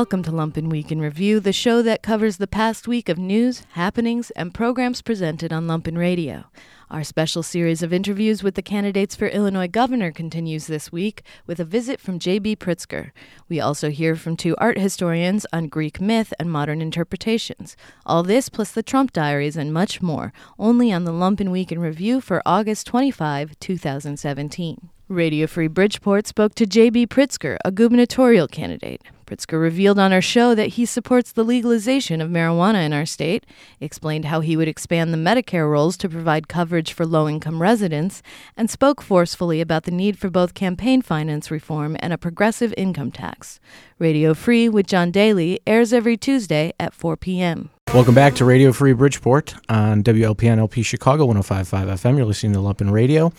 Welcome to Lumpen Week in Review, the show that covers the past week of news, happenings, and programs presented on Lumpen Radio. Our special series of interviews with the candidates for Illinois governor continues this week with a visit from J.B. Pritzker. We also hear from two art historians on Greek myth and modern interpretations. All this plus the Trump diaries and much more, only on the Lumpen Week in Review for August 25, 2017. Radio Free Bridgeport spoke to J.B. Pritzker, a gubernatorial candidate. Pritzker revealed on our show that he supports the legalization of marijuana in our state, explained how he would expand the Medicare rolls to provide coverage for low income residents, and spoke forcefully about the need for both campaign finance reform and a progressive income tax. Radio Free with John Daly airs every Tuesday at 4 p.m. Welcome back to Radio Free Bridgeport on WLPN LP Chicago 1055 FM. You're listening to Lumpen Radio.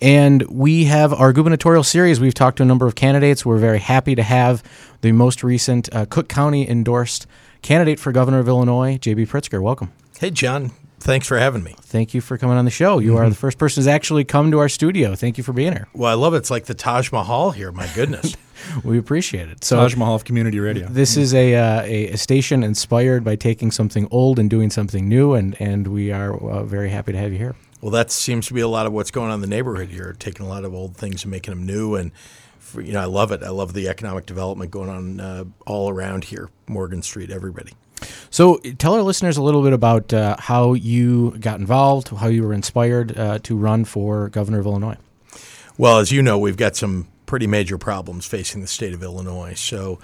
And we have our gubernatorial series. We've talked to a number of candidates. We're very happy to have the most recent uh, Cook County endorsed candidate for governor of Illinois, J.B. Pritzker. Welcome. Hey, John. Thanks for having me. Thank you for coming on the show. You mm-hmm. are the first person who's actually come to our studio. Thank you for being here. Well, I love it. It's like the Taj Mahal here. My goodness. we appreciate it. So Taj Mahal of Community Radio. This is a, uh, a, a station inspired by taking something old and doing something new, and and we are uh, very happy to have you here. Well, that seems to be a lot of what's going on in the neighborhood here, taking a lot of old things and making them new. And for, you know, I love it. I love the economic development going on uh, all around here, Morgan Street, everybody. So, tell our listeners a little bit about uh, how you got involved, how you were inspired uh, to run for governor of Illinois. Well, as you know, we've got some pretty major problems facing the state of Illinois. So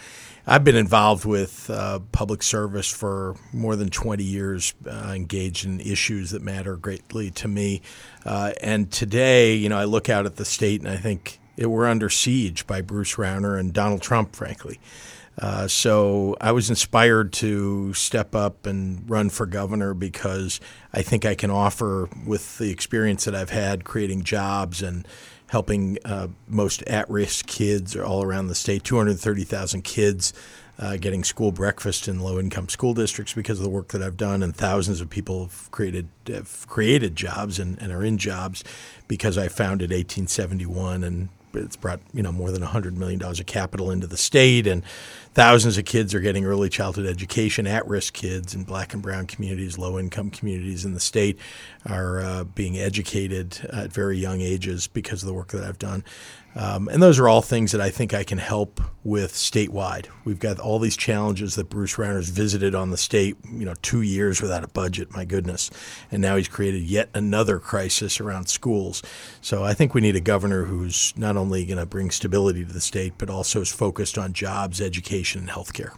I've been involved with uh, public service for more than 20 years, uh, engaged in issues that matter greatly to me. Uh, and today, you know, I look out at the state and I think it, we're under siege by Bruce Rauner and Donald Trump, frankly. Uh, so I was inspired to step up and run for governor because I think I can offer, with the experience that I've had creating jobs and helping uh, most at-risk kids all around the state, 230,000 kids uh, getting school breakfast in low-income school districts because of the work that I've done, and thousands of people have created have created jobs and, and are in jobs because I founded 1871 and it's brought you know more than 100 million dollars of capital into the state and thousands of kids are getting early childhood education at-risk kids in black and brown communities low income communities in the state are uh, being educated at very young ages because of the work that I've done um, and those are all things that I think I can help with statewide. We've got all these challenges that Bruce Rauner's visited on the state, you know, two years without a budget, my goodness. And now he's created yet another crisis around schools. So I think we need a governor who's not only going to bring stability to the state, but also is focused on jobs, education, and health care.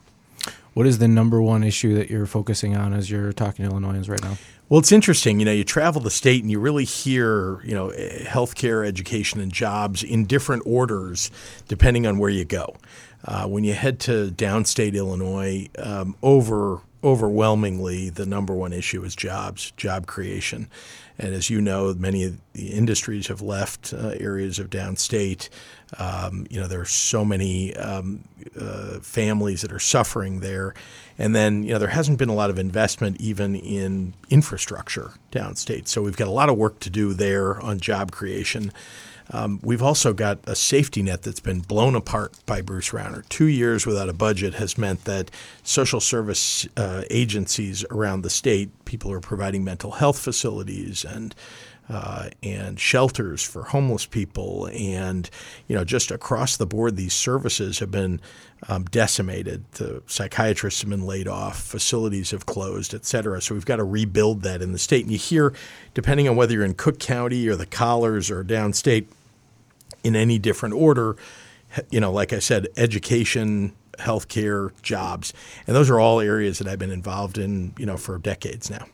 What is the number one issue that you're focusing on as you're talking to Illinoisans right now? Well, it's interesting. You know, you travel the state and you really hear, you know, healthcare, education, and jobs in different orders depending on where you go. Uh, when you head to downstate Illinois, um, over overwhelmingly the number one issue is jobs, job creation. And as you know, many of the industries have left uh, areas of downstate. Um, you know, there are so many um, uh, families that are suffering there. And then, you know, there hasn't been a lot of investment even in infrastructure downstate. So we've got a lot of work to do there on job creation. Um, we've also got a safety net that's been blown apart by Bruce Rauner. Two years without a budget has meant that social service uh, agencies around the state, people are providing mental health facilities and uh, and shelters for homeless people, and you know, just across the board, these services have been um, decimated. The psychiatrists have been laid off, facilities have closed, et cetera. So we've got to rebuild that in the state. And you hear, depending on whether you're in Cook County or the Collars or downstate, in any different order, you know, like I said, education, healthcare, jobs, and those are all areas that I've been involved in, you know, for decades now.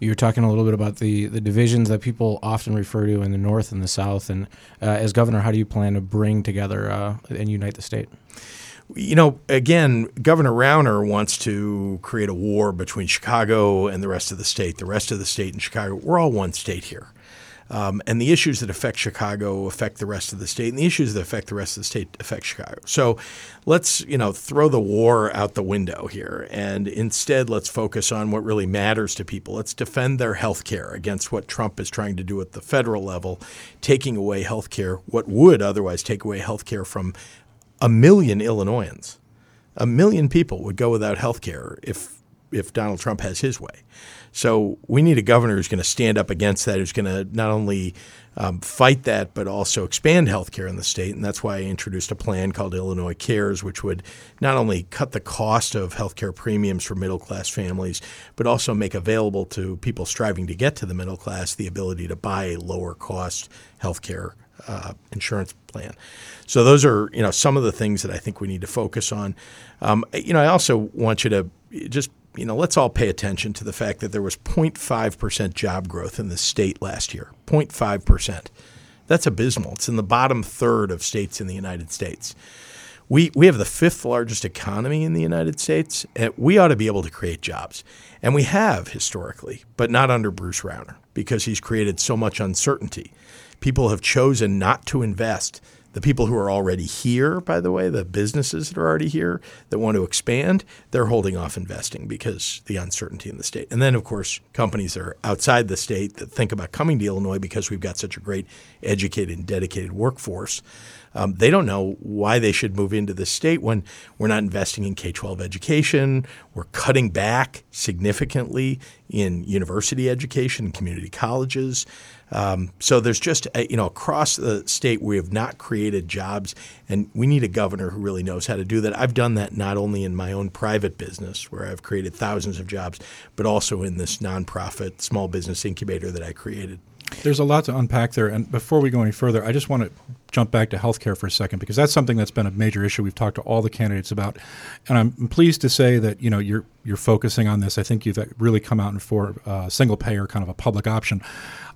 You were talking a little bit about the, the divisions that people often refer to in the North and the South. And uh, as governor, how do you plan to bring together uh, and unite the state? You know, again, Governor Rauner wants to create a war between Chicago and the rest of the state. The rest of the state and Chicago, we're all one state here. Um, and the issues that affect Chicago affect the rest of the state, and the issues that affect the rest of the state affect Chicago. So let's you know throw the war out the window here, and instead let's focus on what really matters to people. Let's defend their health care against what Trump is trying to do at the federal level, taking away health care, what would otherwise take away health care from a million Illinoisans. a million people would go without health care if if Donald Trump has his way. So we need a governor who's going to stand up against that, who's going to not only um, fight that, but also expand health care in the state. And that's why I introduced a plan called Illinois Cares, which would not only cut the cost of health care premiums for middle class families, but also make available to people striving to get to the middle class the ability to buy a lower cost health care uh, insurance plan. So those are you know some of the things that I think we need to focus on. Um, you know, I also want you to just you know, let's all pay attention to the fact that there was 0.5% job growth in the state last year. 0.5%. That's abysmal. It's in the bottom third of states in the United States. We, we have the fifth largest economy in the United States, and we ought to be able to create jobs. And we have historically, but not under Bruce Rauner because he's created so much uncertainty. People have chosen not to invest the people who are already here, by the way, the businesses that are already here that want to expand, they're holding off investing because the uncertainty in the state. And then, of course, companies that are outside the state that think about coming to Illinois because we've got such a great educated and dedicated workforce. Um, they don't know why they should move into the state when we're not investing in K 12 education. We're cutting back significantly in university education, and community colleges. Um, so there's just a, you know across the state we have not created jobs, and we need a governor who really knows how to do that. I've done that not only in my own private business where I've created thousands of jobs, but also in this nonprofit small business incubator that I created. There's a lot to unpack there, and before we go any further, I just want to jump back to healthcare for a second because that's something that's been a major issue we've talked to all the candidates about, and I'm pleased to say that you know you're you're focusing on this. I think you've really come out and for uh, single payer kind of a public option.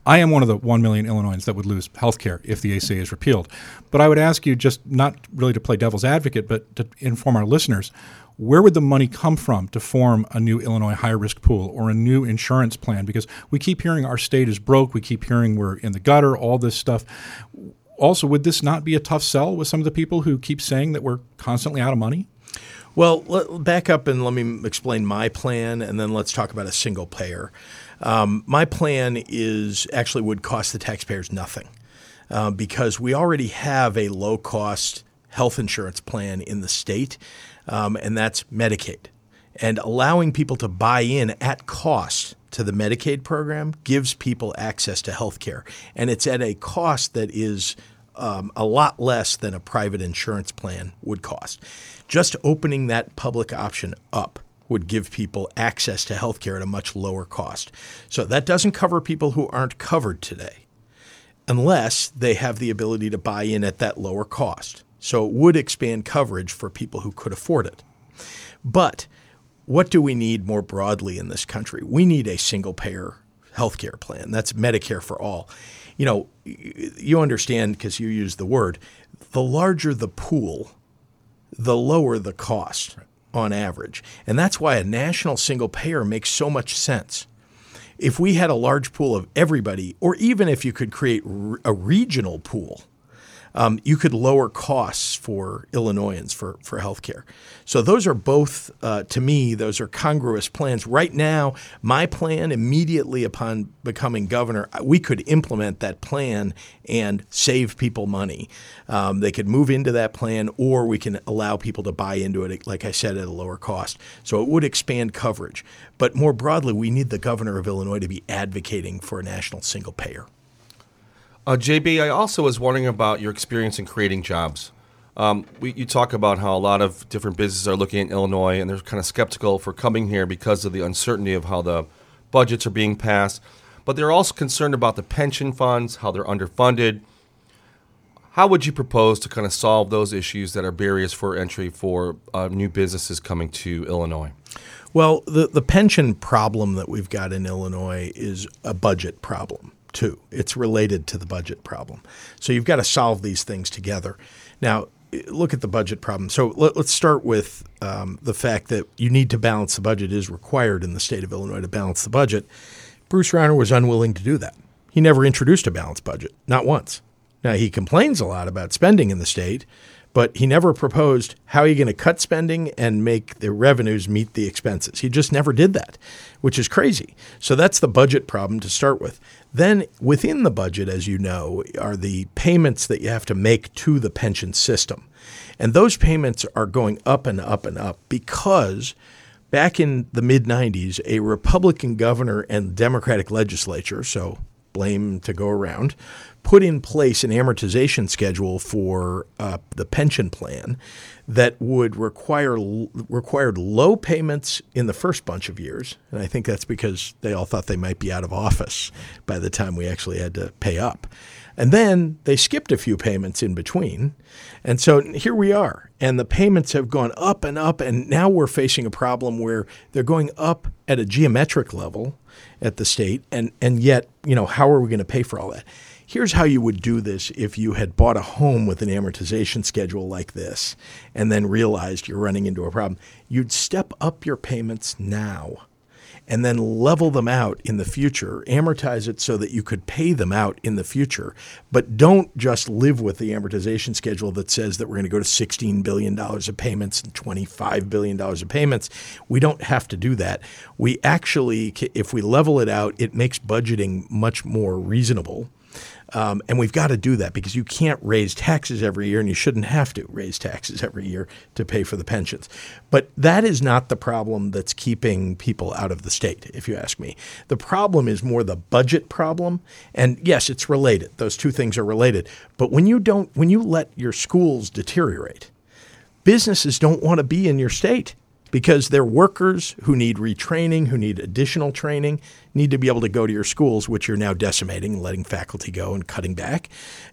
I am one of the 1 million Illinoisans that would lose health care if the ACA is repealed. But I would ask you just not really to play devil's advocate, but to inform our listeners where would the money come from to form a new Illinois high risk pool or a new insurance plan? Because we keep hearing our state is broke, we keep hearing we're in the gutter, all this stuff. Also, would this not be a tough sell with some of the people who keep saying that we're constantly out of money? Well, back up and let me explain my plan, and then let's talk about a single payer. Um, my plan is actually would cost the taxpayers nothing uh, because we already have a low cost health insurance plan in the state, um, and that's Medicaid. And allowing people to buy in at cost to the Medicaid program gives people access to health care. And it's at a cost that is um, a lot less than a private insurance plan would cost. Just opening that public option up would give people access to health care at a much lower cost. So that doesn't cover people who aren't covered today unless they have the ability to buy in at that lower cost. So it would expand coverage for people who could afford it. But what do we need more broadly in this country? We need a single payer health care plan. That's Medicare for all. You know, you understand because you use the word, the larger the pool, the lower the cost. Right on average. And that's why a national single payer makes so much sense. If we had a large pool of everybody, or even if you could create a regional pool um, you could lower costs for Illinoisans for, for healthcare. So those are both, uh, to me, those are congruous plans. Right now, my plan immediately upon becoming governor, we could implement that plan and save people money. Um, they could move into that plan, or we can allow people to buy into it, like I said, at a lower cost. So it would expand coverage. But more broadly, we need the governor of Illinois to be advocating for a national single payer. Uh, JB, I also was wondering about your experience in creating jobs. Um, we, you talk about how a lot of different businesses are looking at Illinois and they're kind of skeptical for coming here because of the uncertainty of how the budgets are being passed. But they're also concerned about the pension funds, how they're underfunded. How would you propose to kind of solve those issues that are barriers for entry for uh, new businesses coming to Illinois? Well, the, the pension problem that we've got in Illinois is a budget problem too. It's related to the budget problem. So you've got to solve these things together. Now, look at the budget problem. So let, us start with um, the fact that you need to balance the budget is required in the state of Illinois to balance the budget. Bruce Rauner was unwilling to do that. He never introduced a balanced budget, not once. Now he complains a lot about spending in the state, but he never proposed how are you going to cut spending and make the revenues meet the expenses. He just never did that, which is crazy. So that's the budget problem to start with. Then within the budget, as you know, are the payments that you have to make to the pension system. And those payments are going up and up and up because back in the mid 90s, a Republican governor and Democratic legislature, so blame to go around, put in place an amortization schedule for uh, the pension plan that would require required low payments in the first bunch of years, and I think that's because they all thought they might be out of office by the time we actually had to pay up. And then they skipped a few payments in between. And so here we are. And the payments have gone up and up. And now we're facing a problem where they're going up at a geometric level at the state. And, and yet, you know, how are we going to pay for all that? Here's how you would do this if you had bought a home with an amortization schedule like this and then realized you're running into a problem. You'd step up your payments now and then level them out in the future, amortize it so that you could pay them out in the future. But don't just live with the amortization schedule that says that we're going to go to $16 billion of payments and $25 billion of payments. We don't have to do that. We actually, if we level it out, it makes budgeting much more reasonable um, and we've got to do that because you can't raise taxes every year, and you shouldn't have to raise taxes every year to pay for the pensions. But that is not the problem that's keeping people out of the state, if you ask me. The problem is more the budget problem. And yes, it's related. Those two things are related. But when you don't, when you let your schools deteriorate, businesses don't want to be in your state because they're workers who need retraining, who need additional training, need to be able to go to your schools, which you're now decimating, letting faculty go and cutting back.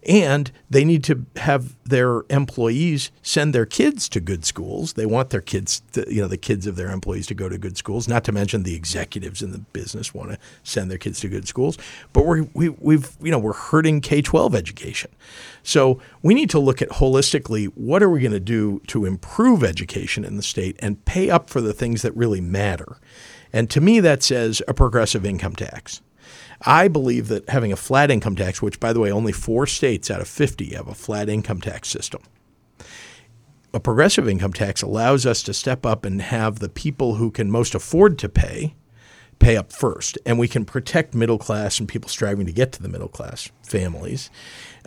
And they need to have their employees send their kids to good schools. They want their kids, to, you know, the kids of their employees to go to good schools, not to mention the executives in the business want to send their kids to good schools. But we're, we, we've, you know, we're hurting K 12 education. So we need to look at holistically what are we going to do to improve education in the state and pay up for the things that really matter. And to me, that says a progressive income tax. I believe that having a flat income tax, which, by the way, only four states out of 50 have a flat income tax system, a progressive income tax allows us to step up and have the people who can most afford to pay pay up first. And we can protect middle class and people striving to get to the middle class families.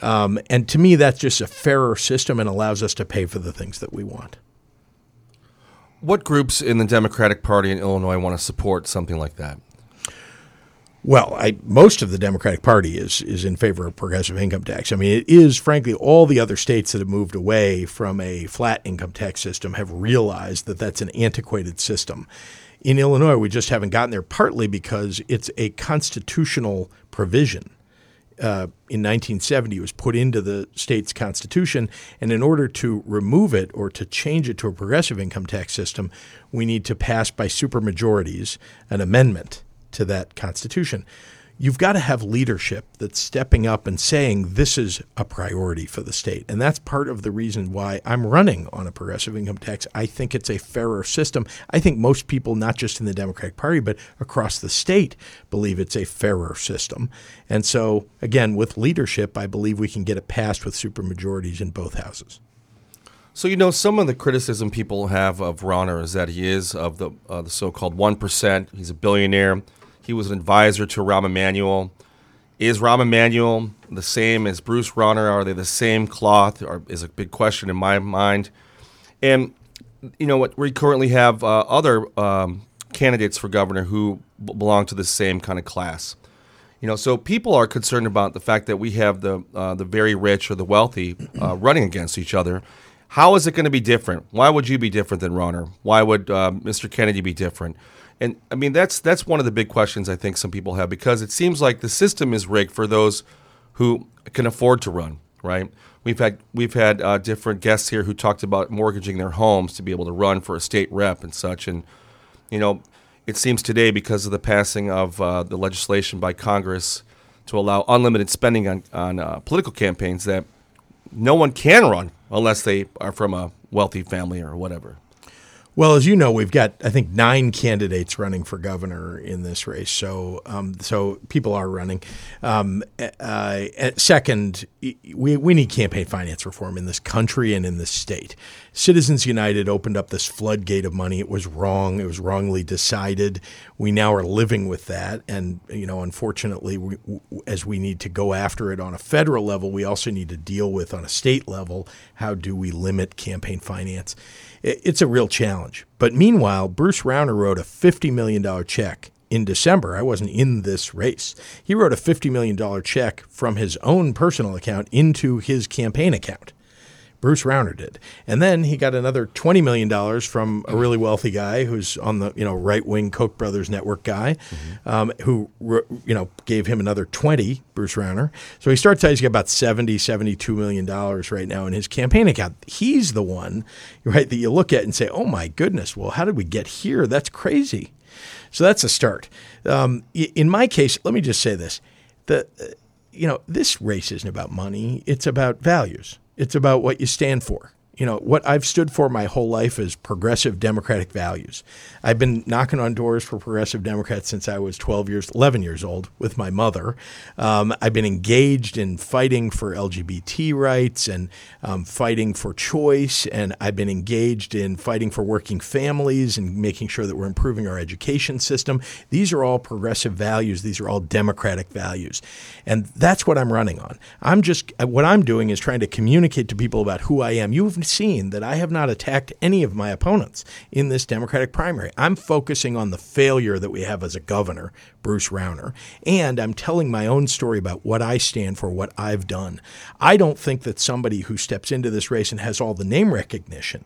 Um, and to me, that's just a fairer system and allows us to pay for the things that we want. What groups in the Democratic Party in Illinois want to support something like that? Well, I, most of the Democratic Party is is in favor of progressive income tax. I mean, it is frankly all the other states that have moved away from a flat income tax system have realized that that's an antiquated system. In Illinois, we just haven't gotten there, partly because it's a constitutional provision uh, in 1970 was put into the state's constitution. And in order to remove it or to change it to a progressive income tax system, we need to pass by supermajorities an amendment to that constitution you've got to have leadership that's stepping up and saying this is a priority for the state. And that's part of the reason why I'm running on a progressive income tax. I think it's a fairer system. I think most people, not just in the Democratic Party, but across the state, believe it's a fairer system. And so, again, with leadership, I believe we can get it passed with supermajorities in both houses. So you know some of the criticism people have of Rauner is that he is of the uh, the so-called one percent. He's a billionaire. He was an advisor to Rahm Emanuel. Is Rahm Emanuel the same as Bruce Rauner? Are they the same cloth? Or is a big question in my mind. And you know what? We currently have uh, other um, candidates for governor who b- belong to the same kind of class. You know, so people are concerned about the fact that we have the uh, the very rich or the wealthy uh, running against each other. How is it going to be different? Why would you be different than Rauner? Why would uh, Mr. Kennedy be different? And I mean that's that's one of the big questions I think some people have because it seems like the system is rigged for those who can afford to run, right? We've had we've had uh, different guests here who talked about mortgaging their homes to be able to run for a state rep and such, and you know, it seems today because of the passing of uh, the legislation by Congress to allow unlimited spending on on uh, political campaigns that no one can run unless they are from a wealthy family or whatever. Well, as you know, we've got I think nine candidates running for governor in this race. So, um, so people are running. Um, uh, second, we we need campaign finance reform in this country and in this state. Citizens United opened up this floodgate of money. It was wrong. It was wrongly decided. We now are living with that, and you know, unfortunately, we, as we need to go after it on a federal level, we also need to deal with on a state level how do we limit campaign finance it's a real challenge. But meanwhile, Bruce Rauner wrote a $50 million check in December. I wasn't in this race. He wrote a $50 million check from his own personal account into his campaign account. Bruce Rauner did. And then he got another $20 million from a really wealthy guy who's on the, you know, right-wing Koch brothers network guy mm-hmm. um, who, you know, gave him another 20, Bruce Rauner. So he starts out, he's got about 70, $72 million right now in his campaign account. He's the one, right, that you look at and say, oh my goodness, well, how did we get here? That's crazy. So that's a start. Um, in my case, let me just say this. The, you know, this race isn't about money. It's about values. It's about what you stand for you know, what I've stood for my whole life is progressive democratic values. I've been knocking on doors for progressive Democrats since I was 12 years, 11 years old with my mother. Um, I've been engaged in fighting for LGBT rights and um, fighting for choice, and I've been engaged in fighting for working families and making sure that we're improving our education system. These are all progressive values. These are all democratic values. And that's what I'm running on. I'm just, what I'm doing is trying to communicate to people about who I am. You've seen that I have not attacked any of my opponents in this Democratic primary. I'm focusing on the failure that we have as a governor, Bruce Rauner, and I'm telling my own story about what I stand for, what I've done. I don't think that somebody who steps into this race and has all the name recognition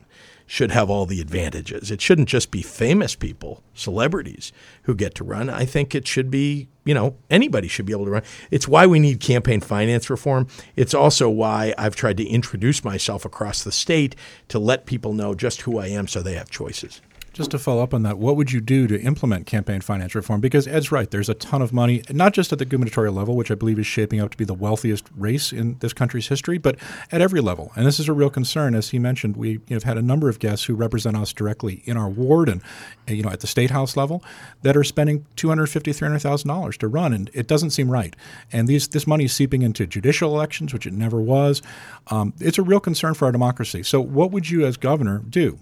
should have all the advantages. It shouldn't just be famous people, celebrities who get to run. I think it should be, you know, anybody should be able to run. It's why we need campaign finance reform. It's also why I've tried to introduce myself across the state to let people know just who I am so they have choices. Just to follow up on that, what would you do to implement campaign finance reform? Because Ed's right, there's a ton of money, not just at the gubernatorial level, which I believe is shaping up to be the wealthiest race in this country's history, but at every level. And this is a real concern. As he mentioned, we have had a number of guests who represent us directly in our ward and you know at the state house level that are spending $250,000, $300,000 to run, and it doesn't seem right. And these, this money is seeping into judicial elections, which it never was. Um, it's a real concern for our democracy. So, what would you, as governor, do?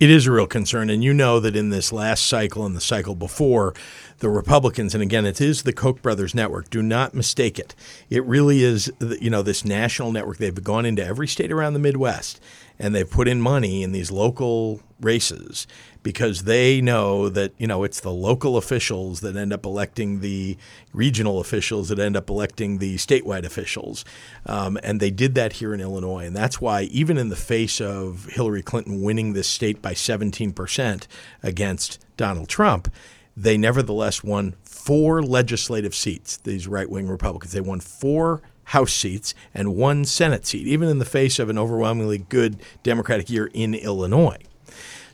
It is a real concern. And you know that in this last cycle and the cycle before, the Republicans, and again, it is the Koch brothers network, do not mistake it. It really is, you know, this national network. They've gone into every state around the Midwest and they've put in money in these local races because they know that you know it's the local officials that end up electing the regional officials that end up electing the statewide officials, um, and they did that here in Illinois, and that's why even in the face of Hillary Clinton winning this state by 17 percent against Donald Trump, they nevertheless won four legislative seats. These right wing Republicans they won four House seats and one Senate seat, even in the face of an overwhelmingly good Democratic year in Illinois.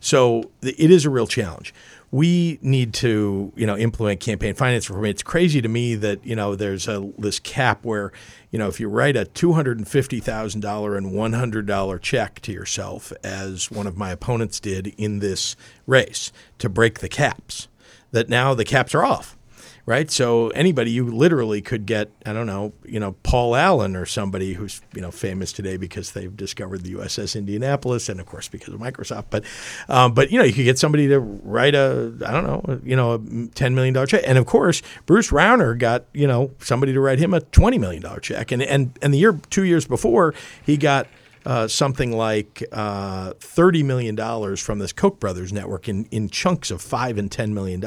So it is a real challenge. We need to, you know, implement campaign finance reform. It's crazy to me that you know there's a this cap where, you know, if you write a two hundred and fifty thousand dollar and one hundred dollar check to yourself, as one of my opponents did in this race, to break the caps, that now the caps are off right? So anybody, you literally could get, I don't know, you know, Paul Allen or somebody who's you know famous today because they've discovered the USS Indianapolis, and of course because of Microsoft. But, um, but you know, you could get somebody to write a, I don't know, you know, a ten million dollar check, and of course Bruce Rauner got you know somebody to write him a twenty million dollar check, and and and the year two years before he got uh, something like uh, $30 million from this Koch brothers network in, in chunks of five and $10 million.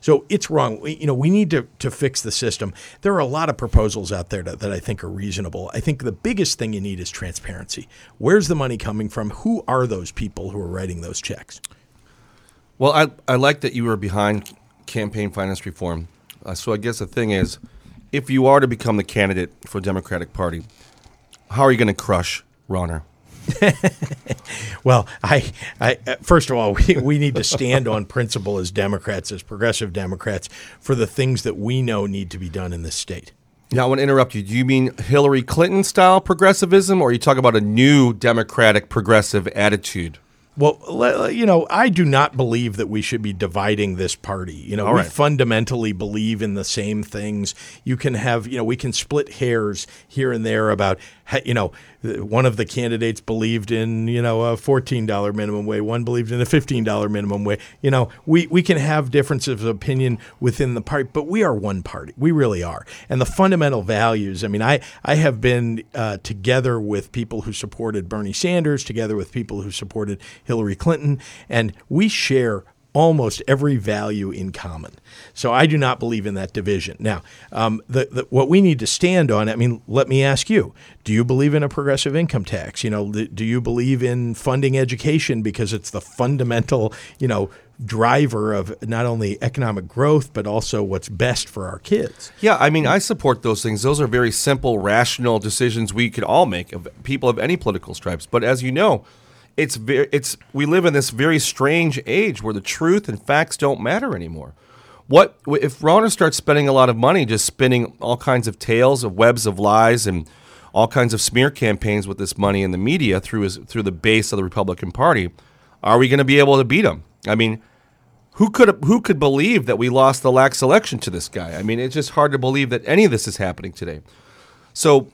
So it's wrong. We, you know, we need to, to fix the system. There are a lot of proposals out there that, that I think are reasonable. I think the biggest thing you need is transparency. Where's the money coming from? Who are those people who are writing those checks? Well, I, I like that you were behind campaign finance reform. Uh, so I guess the thing is, if you are to become the candidate for Democratic Party, how are you going to crush Rauner? well, I, I, uh, first of all, we, we need to stand on principle as Democrats, as progressive Democrats, for the things that we know need to be done in this state. Now, I want to interrupt you. Do you mean Hillary Clinton style progressivism, or are you talking about a new Democratic progressive attitude? Well, you know, I do not believe that we should be dividing this party. You know, All we right. fundamentally believe in the same things. You can have, you know, we can split hairs here and there about, you know, th- one of the candidates believed in, you know, a $14 minimum wage, one believed in a $15 minimum wage. You know, we, we can have differences of opinion within the party, but we are one party. We really are. And the fundamental values, I mean, I, I have been uh, together with people who supported Bernie Sanders, together with people who supported Hillary Clinton, and we share almost every value in common. So I do not believe in that division. Now, um, the, the, what we need to stand on, I mean, let me ask you: Do you believe in a progressive income tax? You know, do you believe in funding education because it's the fundamental, you know, driver of not only economic growth but also what's best for our kids? Yeah, I mean, I support those things. Those are very simple, rational decisions we could all make of people of any political stripes. But as you know, it's very, it's we live in this very strange age where the truth and facts don't matter anymore. What if Rauner starts spending a lot of money just spinning all kinds of tales of webs of lies and all kinds of smear campaigns with this money in the media through his through the base of the Republican Party? Are we going to be able to beat him? I mean, who could who could believe that we lost the lax election to this guy? I mean, it's just hard to believe that any of this is happening today. So,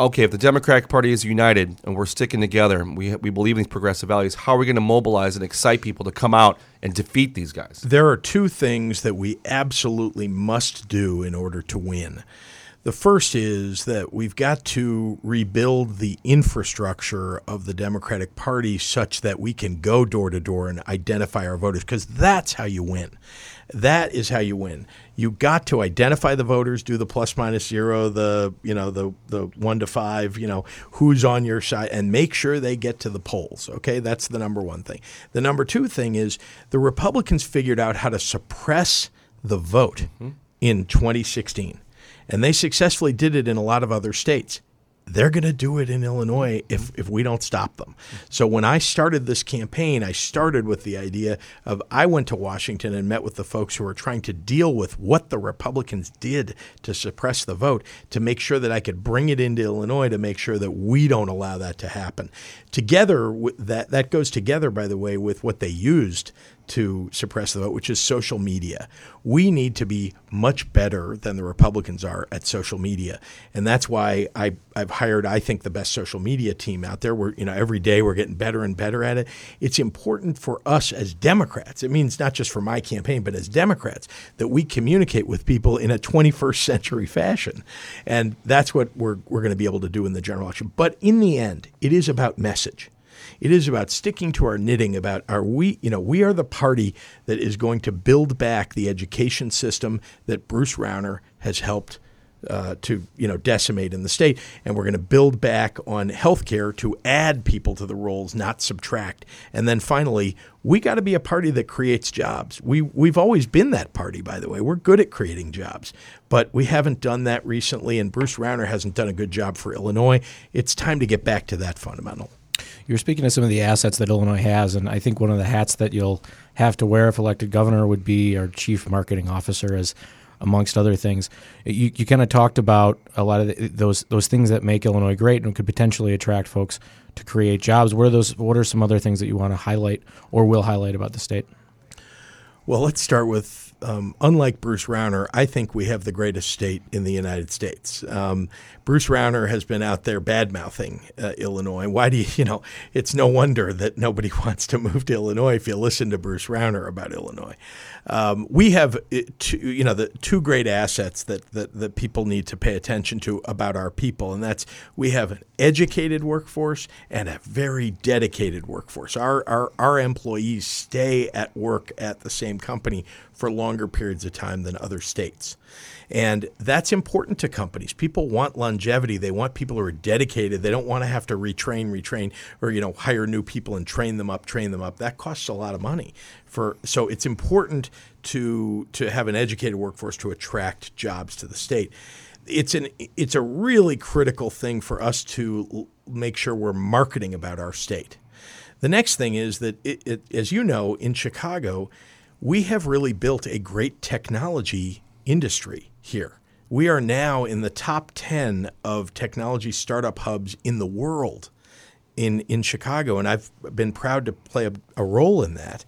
okay, if the Democratic Party is united and we're sticking together, we we believe in these progressive values. How are we going to mobilize and excite people to come out and defeat these guys? There are two things that we absolutely must do in order to win. The first is that we've got to rebuild the infrastructure of the Democratic Party such that we can go door to door and identify our voters, because that's how you win. That is how you win. You got to identify the voters, do the plus minus zero, the you know the the one to five, you know who's on your side, and make sure they get to the polls. Okay, that's the number one thing. The number two thing is the Republicans figured out how to suppress the vote mm-hmm. in 2016 and they successfully did it in a lot of other states. They're going to do it in Illinois if, if we don't stop them. So when I started this campaign, I started with the idea of I went to Washington and met with the folks who were trying to deal with what the Republicans did to suppress the vote to make sure that I could bring it into Illinois to make sure that we don't allow that to happen. Together, that that goes together, by the way, with what they used to suppress the vote, which is social media. We need to be much better than the Republicans are at social media, and that's why I, I've hired, I think, the best social media team out there. We're, you know, every day we're getting better and better at it. It's important for us as Democrats. It means not just for my campaign, but as Democrats that we communicate with people in a 21st century fashion, and that's what we're we're going to be able to do in the general election. But in the end, it is about message. It is about sticking to our knitting about are we, you know, we are the party that is going to build back the education system that Bruce Rauner has helped uh, to, you know, decimate in the state. And we're going to build back on health care to add people to the rolls, not subtract. And then finally, we got to be a party that creates jobs. We, we've always been that party, by the way. We're good at creating jobs, but we haven't done that recently. And Bruce Rauner hasn't done a good job for Illinois. It's time to get back to that fundamental. You're speaking of some of the assets that Illinois has, and I think one of the hats that you'll have to wear if elected governor would be our chief marketing officer, as amongst other things. You, you kind of talked about a lot of the, those those things that make Illinois great and could potentially attract folks to create jobs. What are those? What are some other things that you want to highlight or will highlight about the state? Well, let's start with um, unlike Bruce Rauner, I think we have the greatest state in the United States. Um, Bruce Rauner has been out there bad mouthing uh, Illinois. Why do you, you know, it's no wonder that nobody wants to move to Illinois if you listen to Bruce Rauner about Illinois. Um, we have, uh, two, you know, the two great assets that, that, that people need to pay attention to about our people, and that's we have an educated workforce and a very dedicated workforce. Our, our, our employees stay at work at the same company for longer periods of time than other states. And that's important to companies. People want longevity. They want people who are dedicated. They don't want to have to retrain, retrain, or you know, hire new people and train them up, train them up. That costs a lot of money. For so it's important to to have an educated workforce to attract jobs to the state. It's an it's a really critical thing for us to make sure we're marketing about our state. The next thing is that, it, it, as you know, in Chicago, we have really built a great technology industry here. We are now in the top 10 of technology startup hubs in the world. in in Chicago, and I've been proud to play a, a role in that.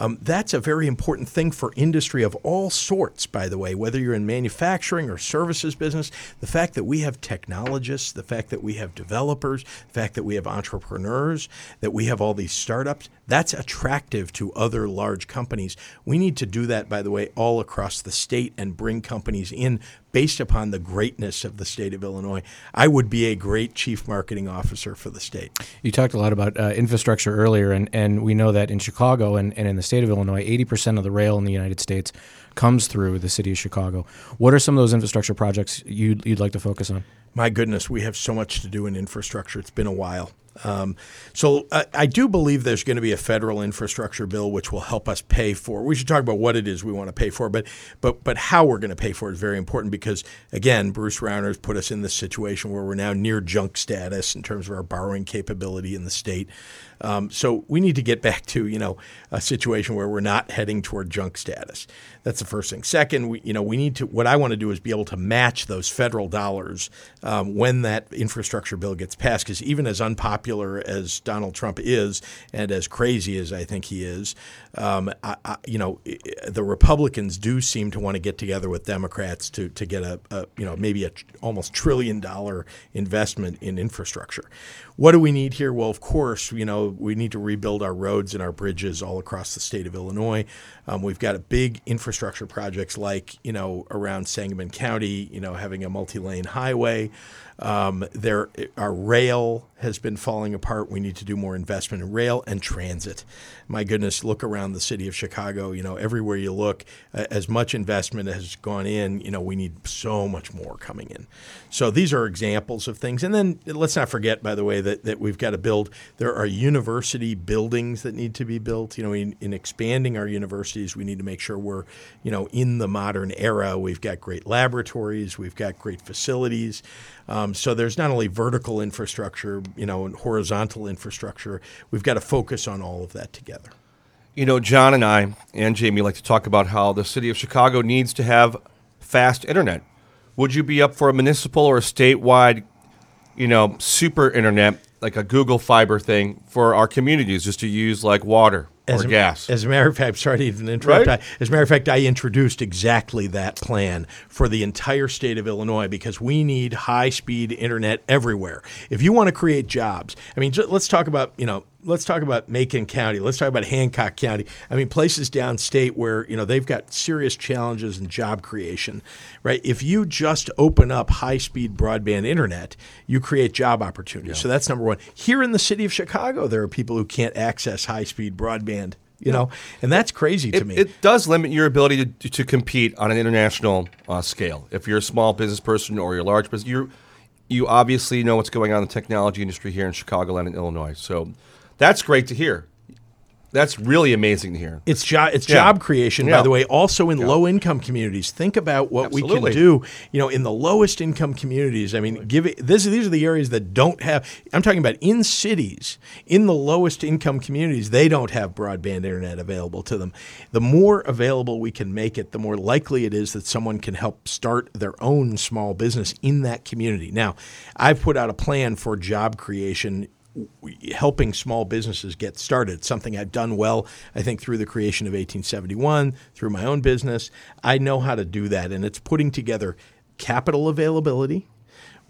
Um, that's a very important thing for industry of all sorts, by the way, whether you're in manufacturing or services business. The fact that we have technologists, the fact that we have developers, the fact that we have entrepreneurs, that we have all these startups, that's attractive to other large companies. We need to do that, by the way, all across the state and bring companies in based upon the greatness of the state of Illinois. I would be a great chief marketing officer for the state. You talked a lot about uh, infrastructure earlier, and, and we know that in Chicago and, and in the state of Illinois, 80% of the rail in the United States comes through the city of Chicago. What are some of those infrastructure projects you'd, you'd like to focus on? My goodness, we have so much to do in infrastructure. It's been a while. Um, so I, I, do believe there's going to be a federal infrastructure bill which will help us pay for. We should talk about what it is we want to pay for, but but but how we're going to pay for it is very important because again, Bruce Rauner has put us in this situation where we're now near junk status in terms of our borrowing capability in the state. Um, so we need to get back to you know a situation where we're not heading toward junk status. That's the first thing. Second, we you know we need to. What I want to do is be able to match those federal dollars um, when that infrastructure bill gets passed. Because even as unpopular as Donald Trump is, and as crazy as I think he is, um, I, I, you know the Republicans do seem to want to get together with Democrats to to get a, a you know maybe a almost trillion dollar investment in infrastructure. What do we need here? Well, of course, you know, we need to rebuild our roads and our bridges all across the state of Illinois. Um, we've got big infrastructure projects like, you know, around Sangamon County, you know, having a multi-lane highway. Um, there, our rail has been falling apart. We need to do more investment in rail and transit. My goodness, look around the city of Chicago. You know, everywhere you look, as much investment has gone in. You know, we need so much more coming in. So these are examples of things. And then let's not forget, by the way, that, that we've got to build. There are university buildings that need to be built. You know, in, in expanding our universities, we need to make sure we're, you know, in the modern era. We've got great laboratories. We've got great facilities. Um, so there's not only vertical infrastructure, you know, and horizontal infrastructure. We've got to focus on all of that together. You know, John and I and Jamie like to talk about how the city of Chicago needs to have fast internet. Would you be up for a municipal or a statewide, you know, super internet like a Google Fiber thing for our communities just to use like water? As or a, gas. As a matter of fact, sorry to even interrupt. Right? I, as a matter of fact, I introduced exactly that plan for the entire state of Illinois because we need high speed internet everywhere. If you want to create jobs, I mean, let's talk about you know let's talk about Macon County. Let's talk about Hancock County. I mean, places downstate where you know they've got serious challenges in job creation, right? If you just open up high-speed broadband internet, you create job opportunities. So that's number one. Here in the city of Chicago, there are people who can't access high-speed broadband. You know, and that's crazy to it, me. it does limit your ability to, to compete on an international uh, scale. If you're a small business person or you're a large business, you you obviously know what's going on in the technology industry here in Chicago and in Illinois. So that's great to hear. That's really amazing to hear. It's job it's Yeah. job creation, Yeah. by the way. Also in low income communities, think about what we can do. You know, in the lowest income communities. I mean, give it, this. These are the areas that don't have. I'm talking about in cities, in the lowest income communities, they don't have broadband internet available to them. The more available we can make it, the more likely it is that someone can help start their own small business in that community. Now, I've put out a plan for job creation helping small businesses get started. Something I've done well, I think, through the creation of 1871, through my own business. I know how to do that, and it's putting together capital availability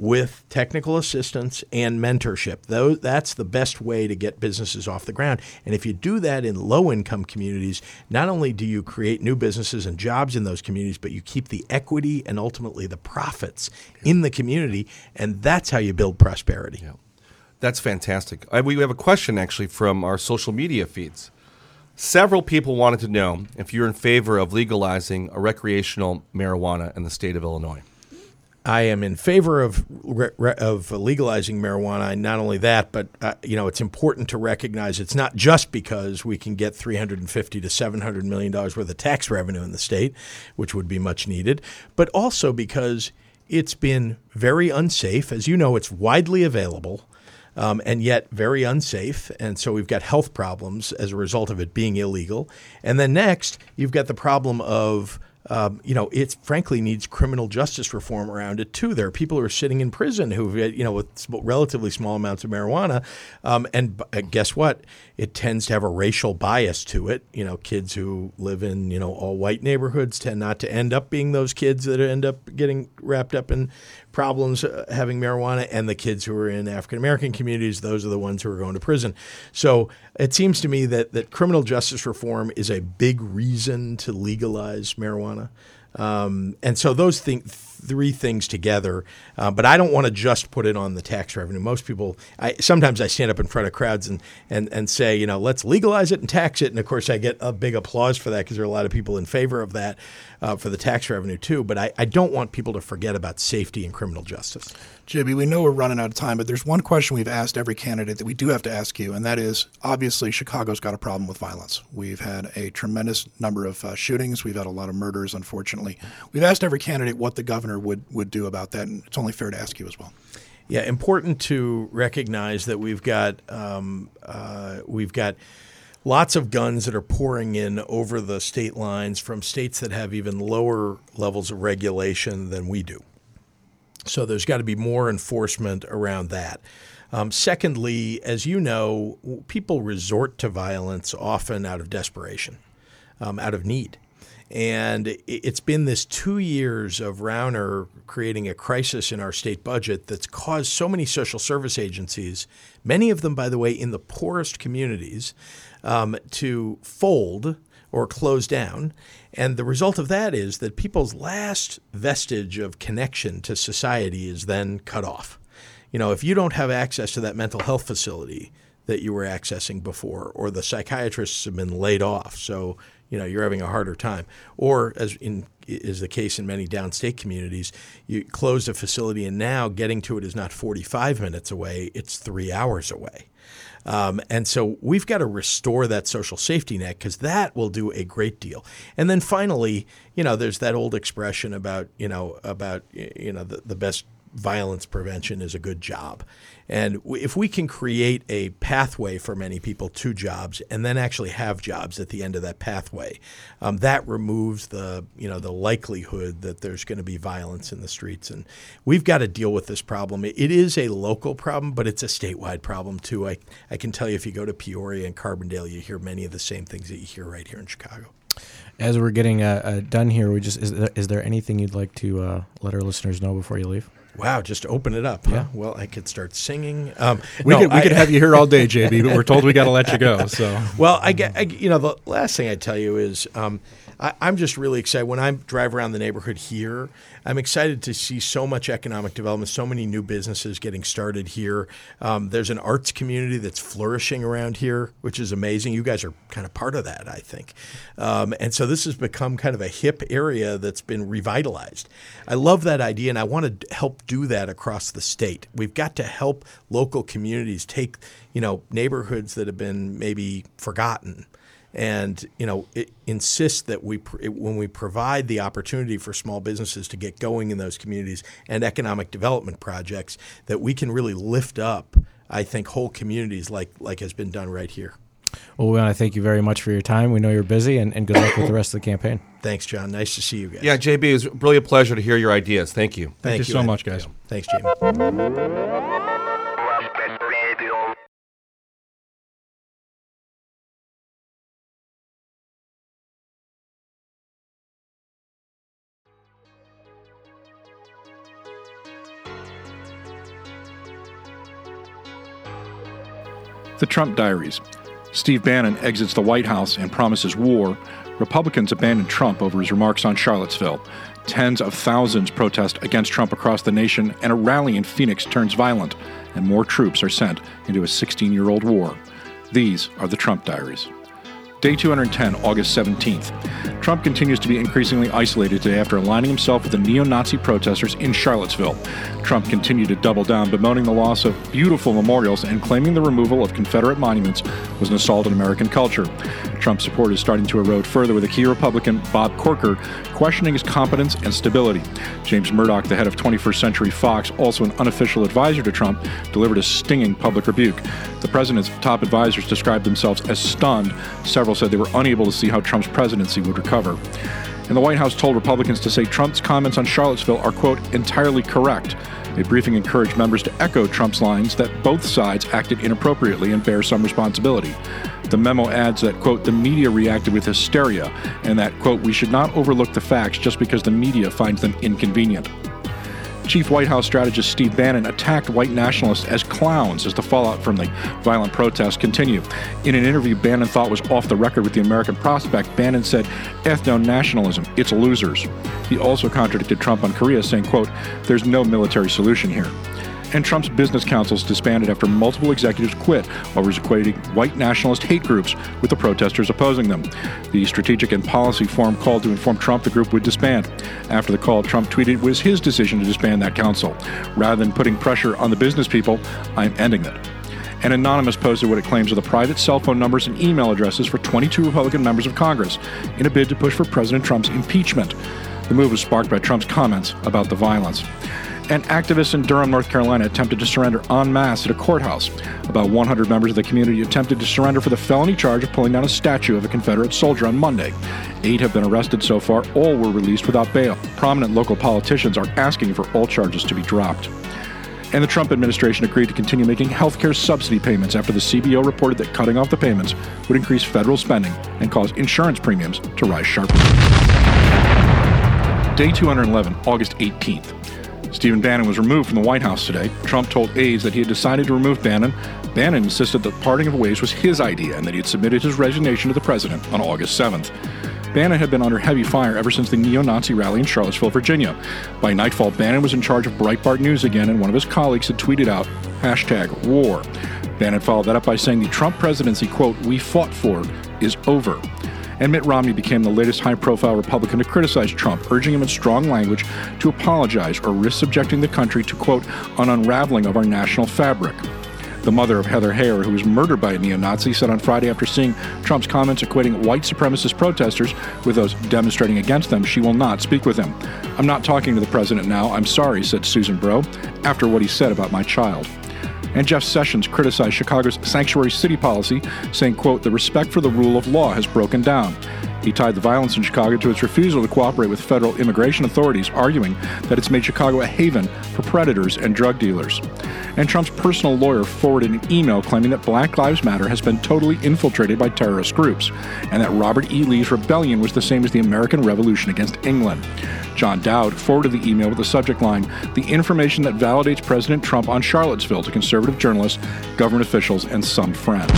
with technical assistance and mentorship. Those, that's the best way to get businesses off the ground. And if you do that in low income communities, not only do you create new businesses and jobs in those communities, but you keep the equity and ultimately the profits in the community. And that's how you build prosperity. That's fantastic. I, we have a question actually from our social media feeds. Several people wanted to know if you're in favor of legalizing a recreational marijuana in the state of Illinois. I am in favor of re- of legalizing marijuana. And not only that, but uh, you know, it's important to recognize it's not just because we can get 350 to 700 million dollars worth of tax revenue in the state, which would be much needed, but also because it's been very unsafe. As you know, it's widely available. Um, and yet very unsafe. And so we've got health problems as a result of it being illegal. And then next, you've got the problem of um, you know, it frankly needs criminal justice reform around it too. There are people who are sitting in prison who, you know, with relatively small amounts of marijuana, um, and uh, guess what? It tends to have a racial bias to it. You know, kids who live in you know all white neighborhoods tend not to end up being those kids that end up getting wrapped up in problems uh, having marijuana, and the kids who are in African American communities, those are the ones who are going to prison. So it seems to me that that criminal justice reform is a big reason to legalize marijuana. Um, and so those three things together. Uh, but I don't want to just put it on the tax revenue. Most people, I, sometimes I stand up in front of crowds and, and, and say, you know, let's legalize it and tax it. And of course, I get a big applause for that because there are a lot of people in favor of that uh, for the tax revenue too. But I, I don't want people to forget about safety and criminal justice. JB, we know we're running out of time, but there's one question we've asked every candidate that we do have to ask you, and that is obviously Chicago's got a problem with violence. We've had a tremendous number of uh, shootings, we've had a lot of murders, unfortunately. We've asked every candidate what the governor would, would do about that, and it's only fair to ask you as well. Yeah, important to recognize that we've got um, uh, we've got lots of guns that are pouring in over the state lines from states that have even lower levels of regulation than we do. So there's got to be more enforcement around that. Um, secondly, as you know, people resort to violence often out of desperation, um, out of need. And it's been this two years of Rauner creating a crisis in our state budget that's caused so many social service agencies, many of them, by the way, in the poorest communities, um, to fold or close down. And the result of that is that people's last vestige of connection to society is then cut off. You know, if you don't have access to that mental health facility that you were accessing before, or the psychiatrists have been laid off, so you know you're having a harder time, or as in is the case in many downstate communities, you close a facility and now getting to it is not 45 minutes away; it's three hours away. Um, and so we've got to restore that social safety net because that will do a great deal. And then finally, you know, there's that old expression about, you know, about, you know, the, the best violence prevention is a good job. And if we can create a pathway for many people to jobs and then actually have jobs at the end of that pathway, um, that removes the you know the likelihood that there's going to be violence in the streets. And we've got to deal with this problem. It is a local problem, but it's a statewide problem too. I, I can tell you if you go to Peoria and Carbondale, you hear many of the same things that you hear right here in Chicago. As we're getting uh, uh, done here, we just is there, is there anything you'd like to uh, let our listeners know before you leave? Wow, just open it up. Huh? Yeah. Well, I could start singing. Um, we no, could we I, could have you here all day, JB, but we're told we got to let you go. So well, I I, you know the last thing I tell you is um, I, am just really excited when I drive around the neighborhood here. I'm excited to see so much economic development, so many new businesses getting started here. Um, there's an arts community that's flourishing around here, which is amazing. You guys are kind of part of that, I think. Um, and so this has become kind of a hip area that's been revitalized. I love that idea, and I want to help do that across the state. We've got to help local communities take, you know, neighborhoods that have been maybe forgotten and you know insist that we when we provide the opportunity for small businesses to get going in those communities and economic development projects that we can really lift up I think whole communities like like has been done right here. Well, we want to thank you very much for your time. We know you're busy, and, and good luck with the rest of the campaign. Thanks, John. Nice to see you guys. Yeah, JB, it was really a pleasure to hear your ideas. Thank you. Thank, thank you, you so much, guys. Thanks, Jamie. The Trump Diaries. Steve Bannon exits the White House and promises war. Republicans abandon Trump over his remarks on Charlottesville. Tens of thousands protest against Trump across the nation, and a rally in Phoenix turns violent, and more troops are sent into a 16 year old war. These are the Trump Diaries. Day 210, August 17th. Trump continues to be increasingly isolated today after aligning himself with the neo Nazi protesters in Charlottesville. Trump continued to double down, bemoaning the loss of beautiful memorials and claiming the removal of Confederate monuments was an assault on American culture. Trump support is starting to erode further with a key Republican, Bob Corker, questioning his competence and stability. James Murdoch, the head of 21st Century Fox, also an unofficial advisor to Trump, delivered a stinging public rebuke. The president's top advisors described themselves as stunned. Several said they were unable to see how Trump's presidency would recover. And the White House told Republicans to say Trump's comments on Charlottesville are, quote, entirely correct. A briefing encouraged members to echo Trump's lines that both sides acted inappropriately and bear some responsibility. The memo adds that, quote, the media reacted with hysteria and that, quote, we should not overlook the facts just because the media finds them inconvenient. Chief White House strategist Steve Bannon attacked white nationalists as clowns as the fallout from the violent protests continue. In an interview Bannon thought was off the record with the American Prospect, Bannon said, ethno nationalism, it's losers. He also contradicted Trump on Korea, saying, quote, there's no military solution here and Trump's business councils disbanded after multiple executives quit over equating white nationalist hate groups with the protesters opposing them. The Strategic and Policy Forum called to inform Trump the group would disband. After the call, Trump tweeted it was his decision to disband that council. Rather than putting pressure on the business people, I'm ending it. An anonymous posted what it claims are the private cell phone numbers and email addresses for 22 Republican members of Congress in a bid to push for President Trump's impeachment. The move was sparked by Trump's comments about the violence and activists in Durham, North Carolina attempted to surrender en masse at a courthouse. About 100 members of the community attempted to surrender for the felony charge of pulling down a statue of a Confederate soldier on Monday. Eight have been arrested so far, all were released without bail. Prominent local politicians are asking for all charges to be dropped. And the Trump administration agreed to continue making health care subsidy payments after the CBO reported that cutting off the payments would increase federal spending and cause insurance premiums to rise sharply. Day 211, August 18th. Stephen Bannon was removed from the White House today. Trump told aides that he had decided to remove Bannon. Bannon insisted that parting of ways was his idea and that he had submitted his resignation to the president on August 7th. Bannon had been under heavy fire ever since the neo Nazi rally in Charlottesville, Virginia. By nightfall, Bannon was in charge of Breitbart News again, and one of his colleagues had tweeted out, hashtag war. Bannon followed that up by saying the Trump presidency, quote, we fought for, is over and Mitt Romney became the latest high profile Republican to criticize Trump, urging him in strong language to apologize or risk subjecting the country to, quote, an unraveling of our national fabric. The mother of Heather Heyer, who was murdered by a neo Nazi, said on Friday after seeing Trump's comments equating white supremacist protesters with those demonstrating against them, she will not speak with him. I'm not talking to the president now. I'm sorry, said Susan Bro, after what he said about my child. And Jeff Sessions criticized Chicago's sanctuary city policy, saying, quote, the respect for the rule of law has broken down. He tied the violence in Chicago to its refusal to cooperate with federal immigration authorities, arguing that it's made Chicago a haven for predators and drug dealers. And Trump's personal lawyer forwarded an email claiming that Black Lives Matter has been totally infiltrated by terrorist groups, and that Robert E. Lee's rebellion was the same as the American Revolution against England. John Dowd forwarded the email with the subject line The information that validates President Trump on Charlottesville to conservative journalists, government officials, and some friends.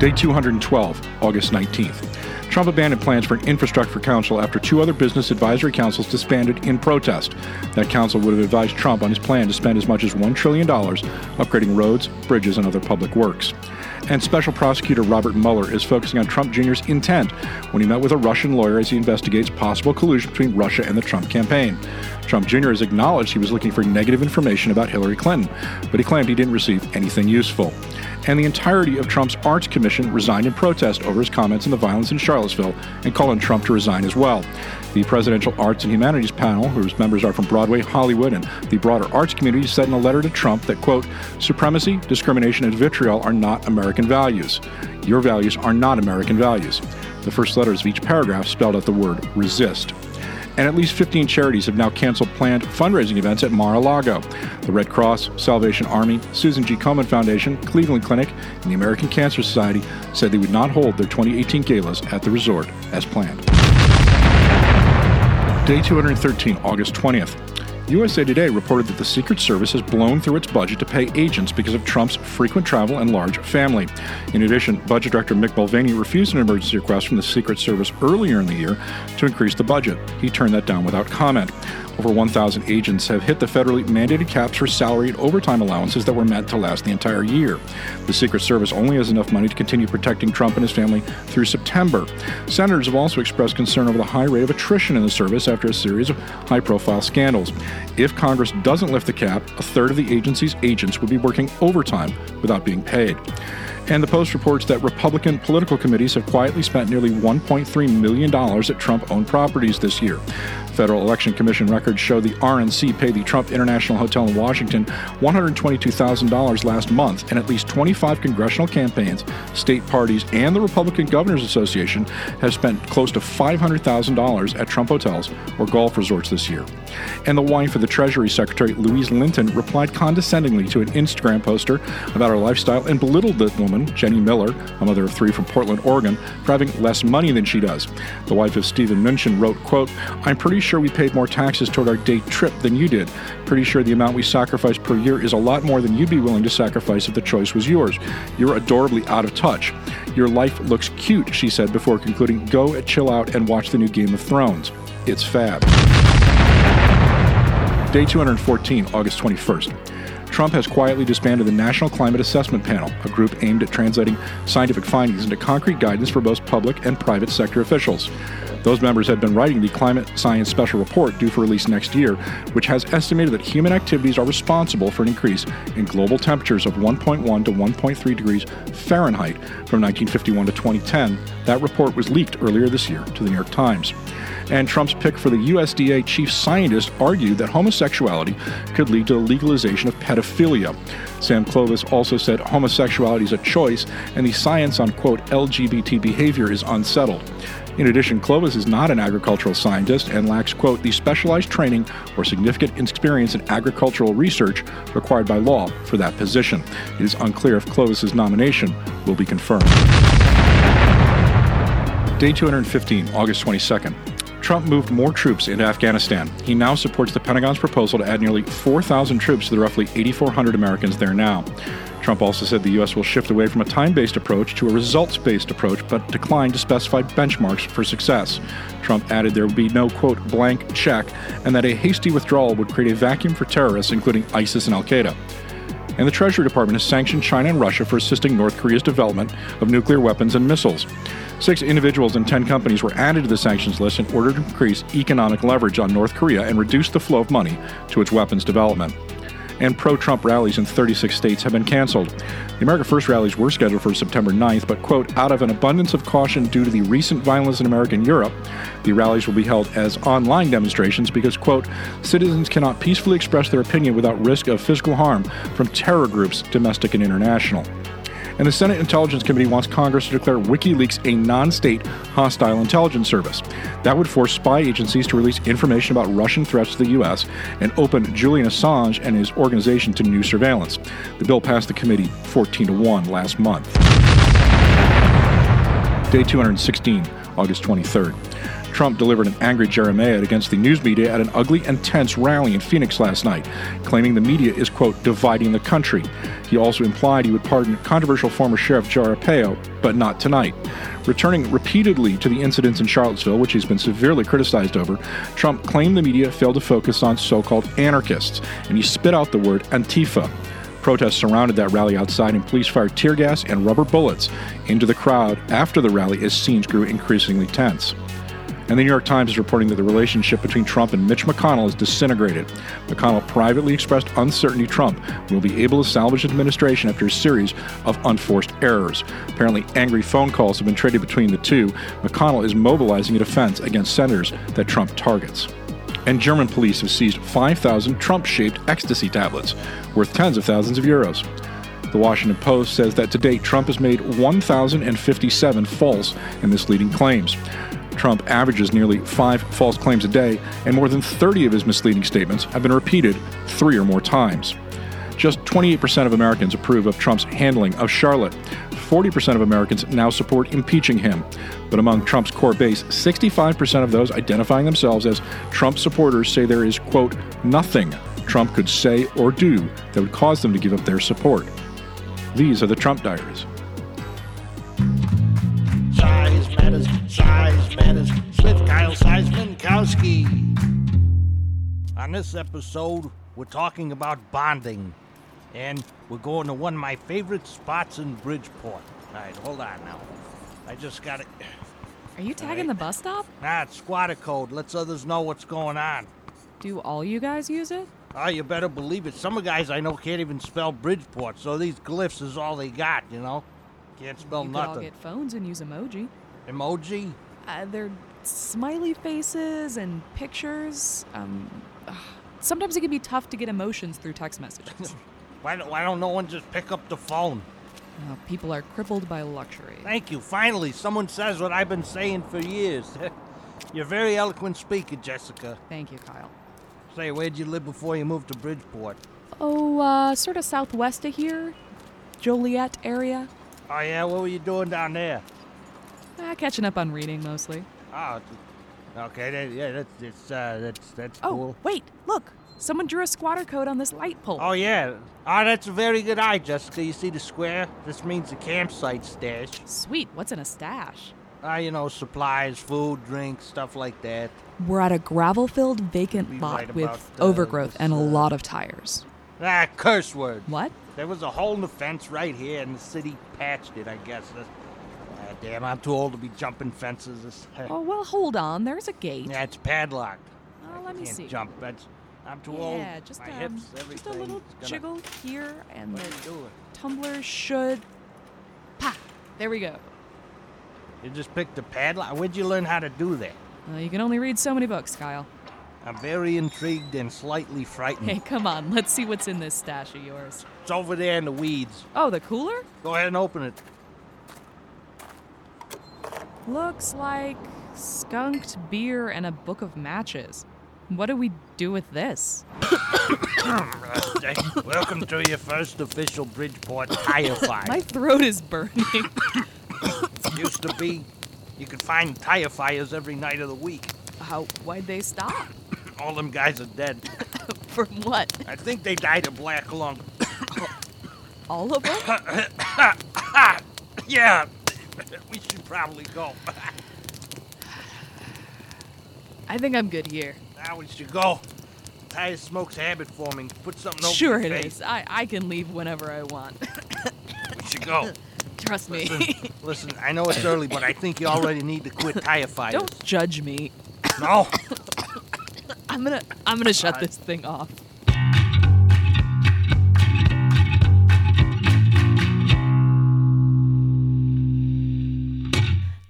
Day 212, August 19th. Trump abandoned plans for an infrastructure council after two other business advisory councils disbanded in protest. That council would have advised Trump on his plan to spend as much as $1 trillion upgrading roads, bridges, and other public works. And Special Prosecutor Robert Mueller is focusing on Trump Jr.'s intent when he met with a Russian lawyer as he investigates possible collusion between Russia and the Trump campaign. Trump Jr. has acknowledged he was looking for negative information about Hillary Clinton, but he claimed he didn't receive anything useful and the entirety of Trump's Arts Commission resigned in protest over his comments on the violence in Charlottesville and called on Trump to resign as well. The Presidential Arts and Humanities Panel, whose members are from Broadway, Hollywood, and the broader arts community, said in a letter to Trump that, quote, supremacy, discrimination, and vitriol are not American values. Your values are not American values. The first letters of each paragraph spelled out the word resist and at least 15 charities have now canceled planned fundraising events at Mar a Lago. The Red Cross, Salvation Army, Susan G. Komen Foundation, Cleveland Clinic, and the American Cancer Society said they would not hold their 2018 galas at the resort as planned. Day 213, August 20th. USA Today reported that the Secret Service has blown through its budget to pay agents because of Trump's frequent travel and large family. In addition, Budget Director Mick Mulvaney refused an emergency request from the Secret Service earlier in the year to increase the budget. He turned that down without comment. Over 1,000 agents have hit the federally mandated caps for salary and overtime allowances that were meant to last the entire year. The Secret Service only has enough money to continue protecting Trump and his family through September. Senators have also expressed concern over the high rate of attrition in the service after a series of high profile scandals. If Congress doesn't lift the cap, a third of the agency's agents would be working overtime without being paid. And the Post reports that Republican political committees have quietly spent nearly $1.3 million at Trump owned properties this year. Federal Election Commission records show the RNC paid the Trump International Hotel in Washington $122,000 last month, and at least 25 congressional campaigns, state parties, and the Republican Governors Association have spent close to $500,000 at Trump hotels or golf resorts this year. And the wife of the Treasury Secretary, Louise Linton, replied condescendingly to an Instagram poster about her lifestyle and belittled the woman, Jenny Miller, a mother of three from Portland, Oregon, for having less money than she does. The wife of Steven Mnuchin wrote, quote, I'm pretty sure we paid more taxes toward our day trip than you did. Pretty sure the amount we sacrifice per year is a lot more than you'd be willing to sacrifice if the choice was yours. You're adorably out of touch. Your life looks cute, she said before concluding, Go chill out and watch the new Game of Thrones. It's fab. Day 214, August 21st. Trump has quietly disbanded the National Climate Assessment Panel, a group aimed at translating scientific findings into concrete guidance for both public and private sector officials. Those members had been writing the Climate Science Special Report due for release next year, which has estimated that human activities are responsible for an increase in global temperatures of 1.1 to 1.3 degrees Fahrenheit from 1951 to 2010. That report was leaked earlier this year to the New York Times. And Trump's pick for the USDA chief scientist argued that homosexuality could lead to the legalization of pedophilia. Sam Clovis also said homosexuality is a choice, and the science on, quote, LGBT behavior is unsettled. In addition, Clovis is not an agricultural scientist and lacks, quote, the specialized training or significant experience in agricultural research required by law for that position. It is unclear if Clovis's nomination will be confirmed. Day 215, August 22nd. Trump moved more troops into Afghanistan. He now supports the Pentagon's proposal to add nearly 4,000 troops to the roughly 8,400 Americans there now. Trump also said the U.S. will shift away from a time based approach to a results based approach, but declined to specify benchmarks for success. Trump added there would be no, quote, blank check, and that a hasty withdrawal would create a vacuum for terrorists, including ISIS and Al Qaeda. And the Treasury Department has sanctioned China and Russia for assisting North Korea's development of nuclear weapons and missiles. Six individuals and 10 companies were added to the sanctions list in order to increase economic leverage on North Korea and reduce the flow of money to its weapons development and pro Trump rallies in 36 states have been canceled. The America First rallies were scheduled for September 9th, but, quote, out of an abundance of caution due to the recent violence in America and Europe, the rallies will be held as online demonstrations because, quote, citizens cannot peacefully express their opinion without risk of physical harm from terror groups, domestic and international and the Senate Intelligence Committee wants Congress to declare WikiLeaks a non state hostile intelligence service. That would force spy agencies to release information about Russian threats to the U.S. and open Julian Assange and his organization to new surveillance. The bill passed the committee 14 to 1 last month. Day 216, August 23rd. Trump delivered an angry Jeremiad against the news media at an ugly and tense rally in Phoenix last night, claiming the media is, quote, dividing the country. He also implied he would pardon controversial former Sheriff Arpaio, but not tonight. Returning repeatedly to the incidents in Charlottesville, which he's been severely criticized over, Trump claimed the media failed to focus on so called anarchists, and he spit out the word Antifa. Protests surrounded that rally outside, and police fired tear gas and rubber bullets into the crowd after the rally as scenes grew increasingly tense. And the New York Times is reporting that the relationship between Trump and Mitch McConnell is disintegrated. McConnell privately expressed uncertainty Trump will be able to salvage administration after a series of unforced errors. Apparently, angry phone calls have been traded between the two. McConnell is mobilizing a defense against senators that Trump targets. And German police have seized 5,000 Trump shaped ecstasy tablets, worth tens of thousands of euros. The Washington Post says that to date, Trump has made 1,057 false and misleading claims. Trump averages nearly five false claims a day, and more than 30 of his misleading statements have been repeated three or more times. Just 28% of Americans approve of Trump's handling of Charlotte. 40% of Americans now support impeaching him. But among Trump's core base, 65% of those identifying themselves as Trump supporters say there is, quote, nothing Trump could say or do that would cause them to give up their support. These are the Trump diaries. Size matters, with Kyle Seismankowski. On this episode, we're talking about bonding, and we're going to one of my favorite spots in Bridgeport. All right, hold on now. I just got it. Are you tagging the bus stop? Nah, it's squatter code. Lets others know what's going on. Do all you guys use it? Oh, you better believe it. Some of the guys I know can't even spell Bridgeport, so these glyphs is all they got, you know? Can't spell you could all nothing. get phones and use emoji. Emoji? Uh, they're smiley faces and pictures. Um, ugh. sometimes it can be tough to get emotions through text messages. Why don't, why don't no one just pick up the phone? Uh, people are crippled by luxury. Thank you. Finally, someone says what I've been saying for years. You're a very eloquent speaker, Jessica. Thank you, Kyle. Say, where'd you live before you moved to Bridgeport? Oh, uh, sort of southwest of here, Joliet area. Oh, yeah? What were you doing down there? Uh, catching up on reading mostly. Oh, okay. That, yeah, that's, it's, uh, that's, that's Oh, cool. wait, look. Someone drew a squatter code on this light pole. Oh, yeah. Oh, that's a very good eye, Jessica. You see the square? This means the campsite stash. Sweet, what's in a stash? Ah, you know, supplies, food, drinks, stuff like that. We're at a gravel filled vacant Be lot with uh, overgrowth this, and a uh, lot of tires. Ah, curse word. What? There was a hole in the fence right here, and the city patched it, I guess. That's, ah, damn, I'm too old to be jumping fences. This, Oh, well, hold on. There's a gate. yeah, it's padlocked. Oh, let me Can't see. jump. That's, I'm too old. Yeah, just, um, hips, just a little jiggle here, and the are you doing? tumbler should. Pa! There we go. You just picked the padlock. Where'd you learn how to do that? Uh, you can only read so many books, Kyle. I'm very intrigued and slightly frightened. Hey, come on. Let's see what's in this stash of yours. It's over there in the weeds. Oh, the cooler? Go ahead and open it. Looks like skunked beer and a book of matches. What do we do with this? Welcome to your first official Bridgeport tire fight. My throat is burning. Used to be, you could find tire fires every night of the week. How? Why'd they stop? All them guys are dead. From what? I think they died of black lung. All of them? yeah, we should probably go. I think I'm good here. now we should go. Tire smoke's habit forming. Put something over Sure it face. is. I, I can leave whenever I want. We should go. Trust me. Listen, listen, I know it's early, but I think you already need to quit tire fires. Don't judge me. No. I'm gonna I'm gonna shut this thing off.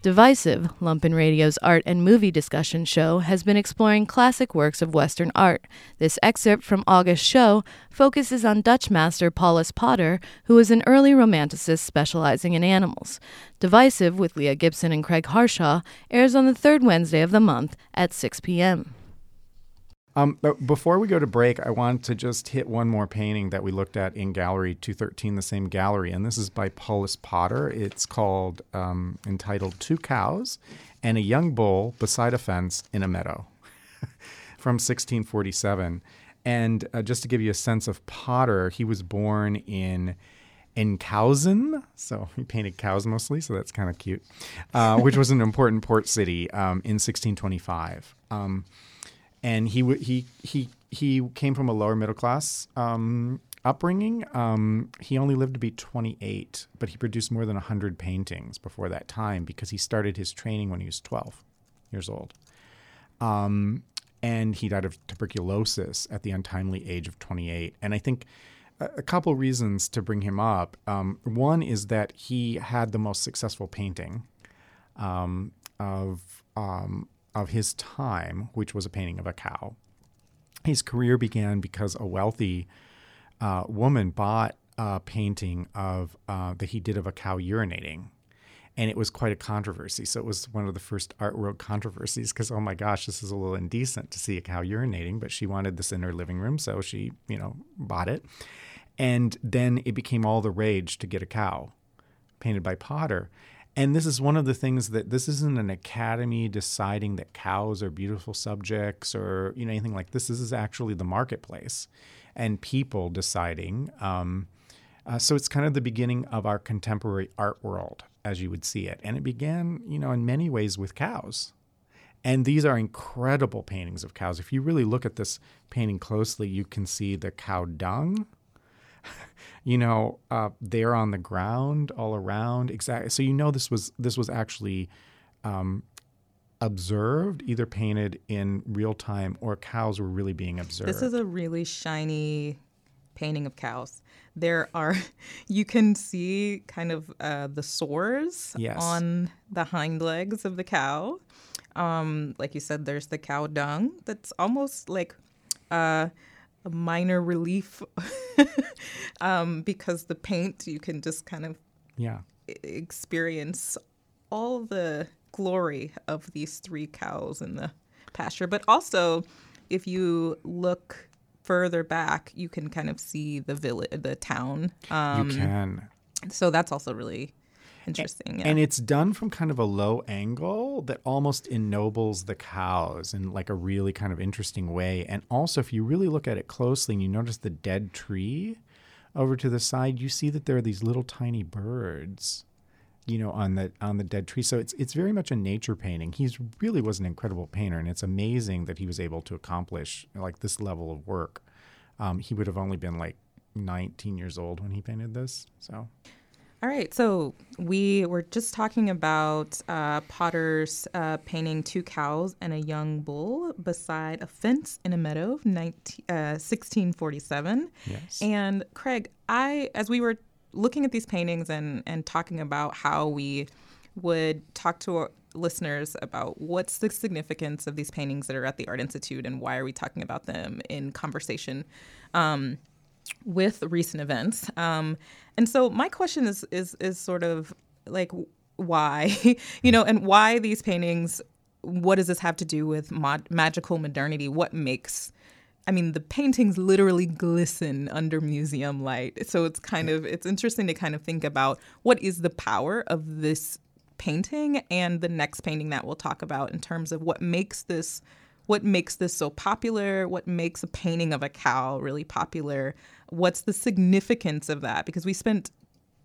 Divisive, Lumpen Radio's art and movie discussion show, has been exploring classic works of Western art. This excerpt from August's show focuses on Dutch master Paulus Potter, who was an early romanticist specializing in animals. Divisive, with Leah Gibson and Craig Harshaw, airs on the third Wednesday of the month at 6 p.m. Um, but before we go to break, I want to just hit one more painting that we looked at in Gallery 213, the same gallery, and this is by Paulus Potter. It's called, um, entitled Two Cows and a Young Bull Beside a Fence in a Meadow from 1647. And uh, just to give you a sense of Potter, he was born in Enkhuizen, so he painted cows mostly, so that's kind of cute, uh, which was an important port city um, in 1625. Um, and he he he he came from a lower middle class um, upbringing. Um, he only lived to be 28, but he produced more than 100 paintings before that time because he started his training when he was 12 years old. Um, and he died of tuberculosis at the untimely age of 28. And I think a, a couple reasons to bring him up. Um, one is that he had the most successful painting um, of um, of his time, which was a painting of a cow. His career began because a wealthy uh, woman bought a painting of uh, that he did of a cow urinating, and it was quite a controversy. So it was one of the first art world controversies because oh my gosh, this is a little indecent to see a cow urinating. But she wanted this in her living room, so she you know bought it, and then it became all the rage to get a cow painted by Potter. And this is one of the things that this isn't an academy deciding that cows are beautiful subjects or you know anything like this. This is actually the marketplace and people deciding. Um, uh, so it's kind of the beginning of our contemporary art world, as you would see it. And it began, you know, in many ways with cows. And these are incredible paintings of cows. If you really look at this painting closely, you can see the cow dung you know, uh, there on the ground all around. Exactly. So you know this was this was actually um, observed, either painted in real time or cows were really being observed. This is a really shiny painting of cows. There are, you can see kind of uh, the sores Yes. on the hind legs of the cow. Um, like you said, there's the cow dung that's almost like uh, a minor relief um, because the paint, you can just kind of Yeah. experience all the glory of these three cows in the pasture. But also, if you look further back, you can kind of see the village, the town. Um, you can. So that's also really interesting. Yeah. And it's done from kind of a low angle that almost ennobles the cows in like a really kind of interesting way. And also, if you really look at it closely and you notice the dead tree over to the side, you see that there are these little tiny birds, you know, on the on the dead tree. So it's it's very much a nature painting. He's really was an incredible painter, and it's amazing that he was able to accomplish like this level of work. Um, he would have only been like 19 years old when he painted this. So All right, so we were just talking about uh, Potter's uh, painting two cows and a young bull beside a fence in a meadow 19, uh, 1647. Yes. And Craig, I as we were looking at these paintings and and talking about how we would talk to our listeners about what's the significance of these paintings that are at the Art Institute and why are we talking about them in conversation. Um, with recent events. Um, and so my question is is is sort of like why, you know, and why these paintings? What does this have to do with mod- magical modernity? What makes I mean, the paintings literally glisten under museum light. So it's kind of it's interesting to kind of think about what is the power of this painting and the next painting that we'll talk about in terms of what makes this what makes this so popular, what makes a painting of a cow really popular, what's the significance of that because we spent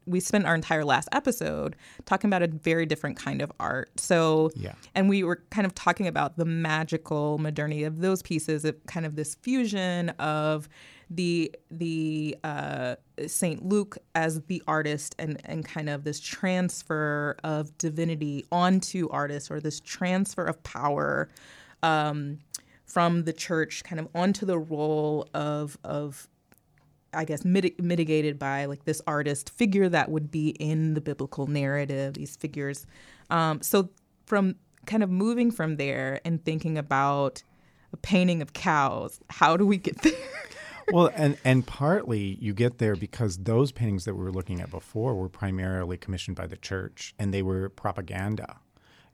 we spent our entire last episode talking about a very different kind of art. So, Yeah. and we were kind of talking about the magical modernity of those pieces, of kind of this fusion of the the uh, Saint Luke as the artist and and kind of this transfer of divinity onto artists or this transfer of power um, from the church kind of onto the role of of I guess mit- mitigated by like this artist figure that would be in the biblical narrative. These figures, um, so from kind of moving from there and thinking about a painting of cows, how do we get there? well, and and partly you get there because those paintings that we were looking at before were primarily commissioned by the church, and they were propaganda,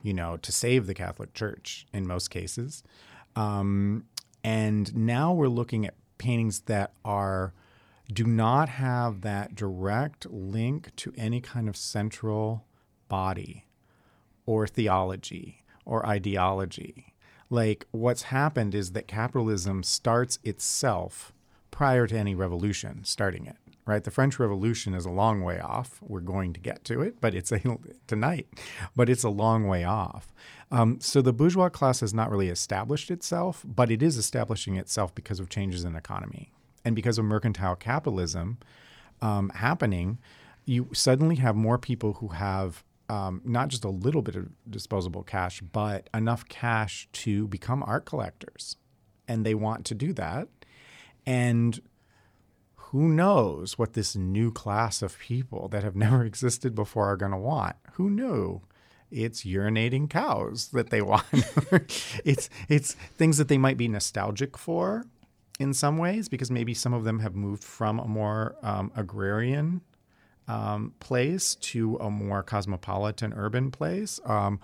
you know, to save the Catholic Church in most cases. Um, and now we're looking at paintings that are do not have that direct link to any kind of central body or theology or ideology. Like what's happened is that capitalism starts itself prior to any revolution starting it. Right, the French Revolution is a long way off. We're going to get to it, but it's a, tonight. But it's a long way off. Um, so the bourgeois class has not really established itself, but it is establishing itself because of changes in economy and because of mercantile capitalism um, happening. You suddenly have more people who have um, not just a little bit of disposable cash, but enough cash to become art collectors. And they want to do that. And who knows what this new class of people that have never existed before are going to want? Who knew? It's urinating cows that they want. it's it's things that they might be nostalgic for in some ways because maybe some of them have moved from a more um, agrarian um, place to a more cosmopolitan urban place, um,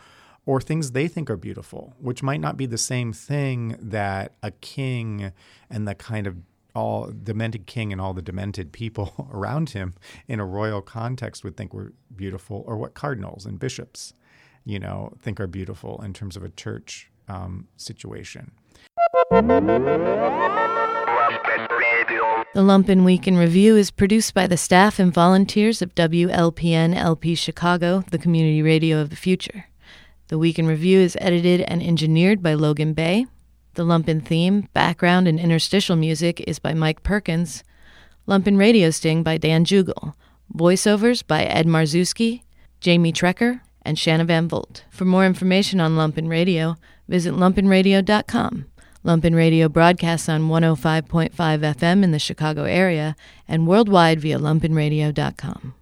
or things they think are beautiful, which might not be the same thing that a king and the kind of all demented king and all the demented people around him in a royal context would think were beautiful, or what cardinals and bishops, you know, think are beautiful in terms of a church um, situation. The Lumpen Week in Review is produced by the staff and volunteers of WLPN LP Chicago, the community radio of the future. The Week in Review is edited and engineered by Logan Bay. The Lumpen theme, background, and interstitial music is by Mike Perkins. Lumpen Radio Sting by Dan Jugel. Voiceovers by Ed Marzewski, Jamie Trecker, and Shanna Van Volt. For more information on Lumpen Radio, visit lumpenradio.com. Lumpen Radio broadcasts on 105.5 FM in the Chicago area and worldwide via lumpenradio.com.